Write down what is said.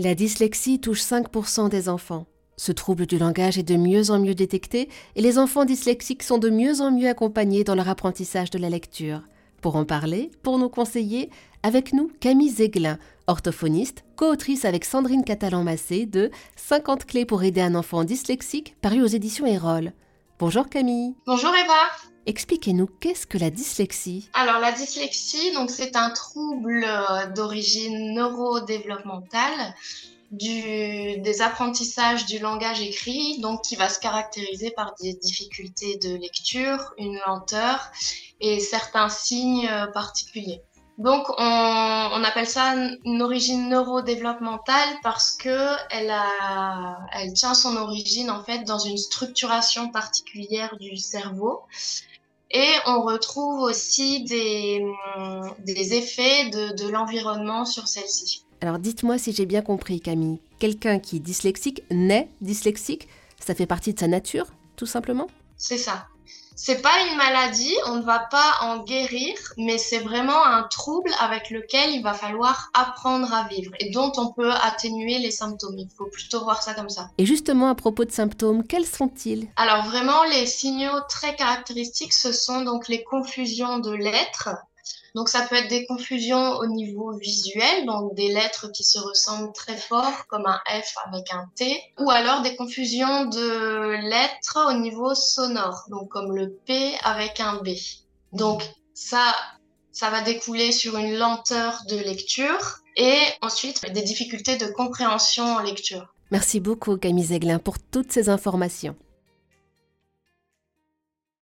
La dyslexie touche 5% des enfants. Ce trouble du langage est de mieux en mieux détecté et les enfants dyslexiques sont de mieux en mieux accompagnés dans leur apprentissage de la lecture. Pour en parler, pour nous conseiller, avec nous Camille Zeglin, orthophoniste, co-autrice avec Sandrine Catalan-Massé de 50 clés pour aider un enfant dyslexique, paru aux éditions Erol. Bonjour Camille. Bonjour Eva. Expliquez-nous qu'est-ce que la dyslexie? Alors la dyslexie, donc c'est un trouble euh, d'origine neurodéveloppementale du, des apprentissages du langage écrit, donc qui va se caractériser par des difficultés de lecture, une lenteur et certains signes euh, particuliers. Donc on, on appelle ça une origine neurodéveloppementale parce que elle, a, elle tient son origine en fait dans une structuration particulière du cerveau et on retrouve aussi des, des effets de, de l'environnement sur celle-ci. Alors dites-moi si j'ai bien compris Camille. Quelqu'un qui est dyslexique naît dyslexique, ça fait partie de sa nature, tout simplement? C'est ça. C'est pas une maladie, on ne va pas en guérir, mais c'est vraiment un trouble avec lequel il va falloir apprendre à vivre et dont on peut atténuer les symptômes. Il faut plutôt voir ça comme ça. Et justement, à propos de symptômes, quels sont-ils? Alors vraiment, les signaux très caractéristiques, ce sont donc les confusions de lettres, donc ça peut être des confusions au niveau visuel, donc des lettres qui se ressemblent très fort, comme un F avec un T, ou alors des confusions de lettres au niveau sonore, donc comme le P avec un B. Donc ça, ça va découler sur une lenteur de lecture et ensuite des difficultés de compréhension en lecture. Merci beaucoup Camille Zeglin pour toutes ces informations.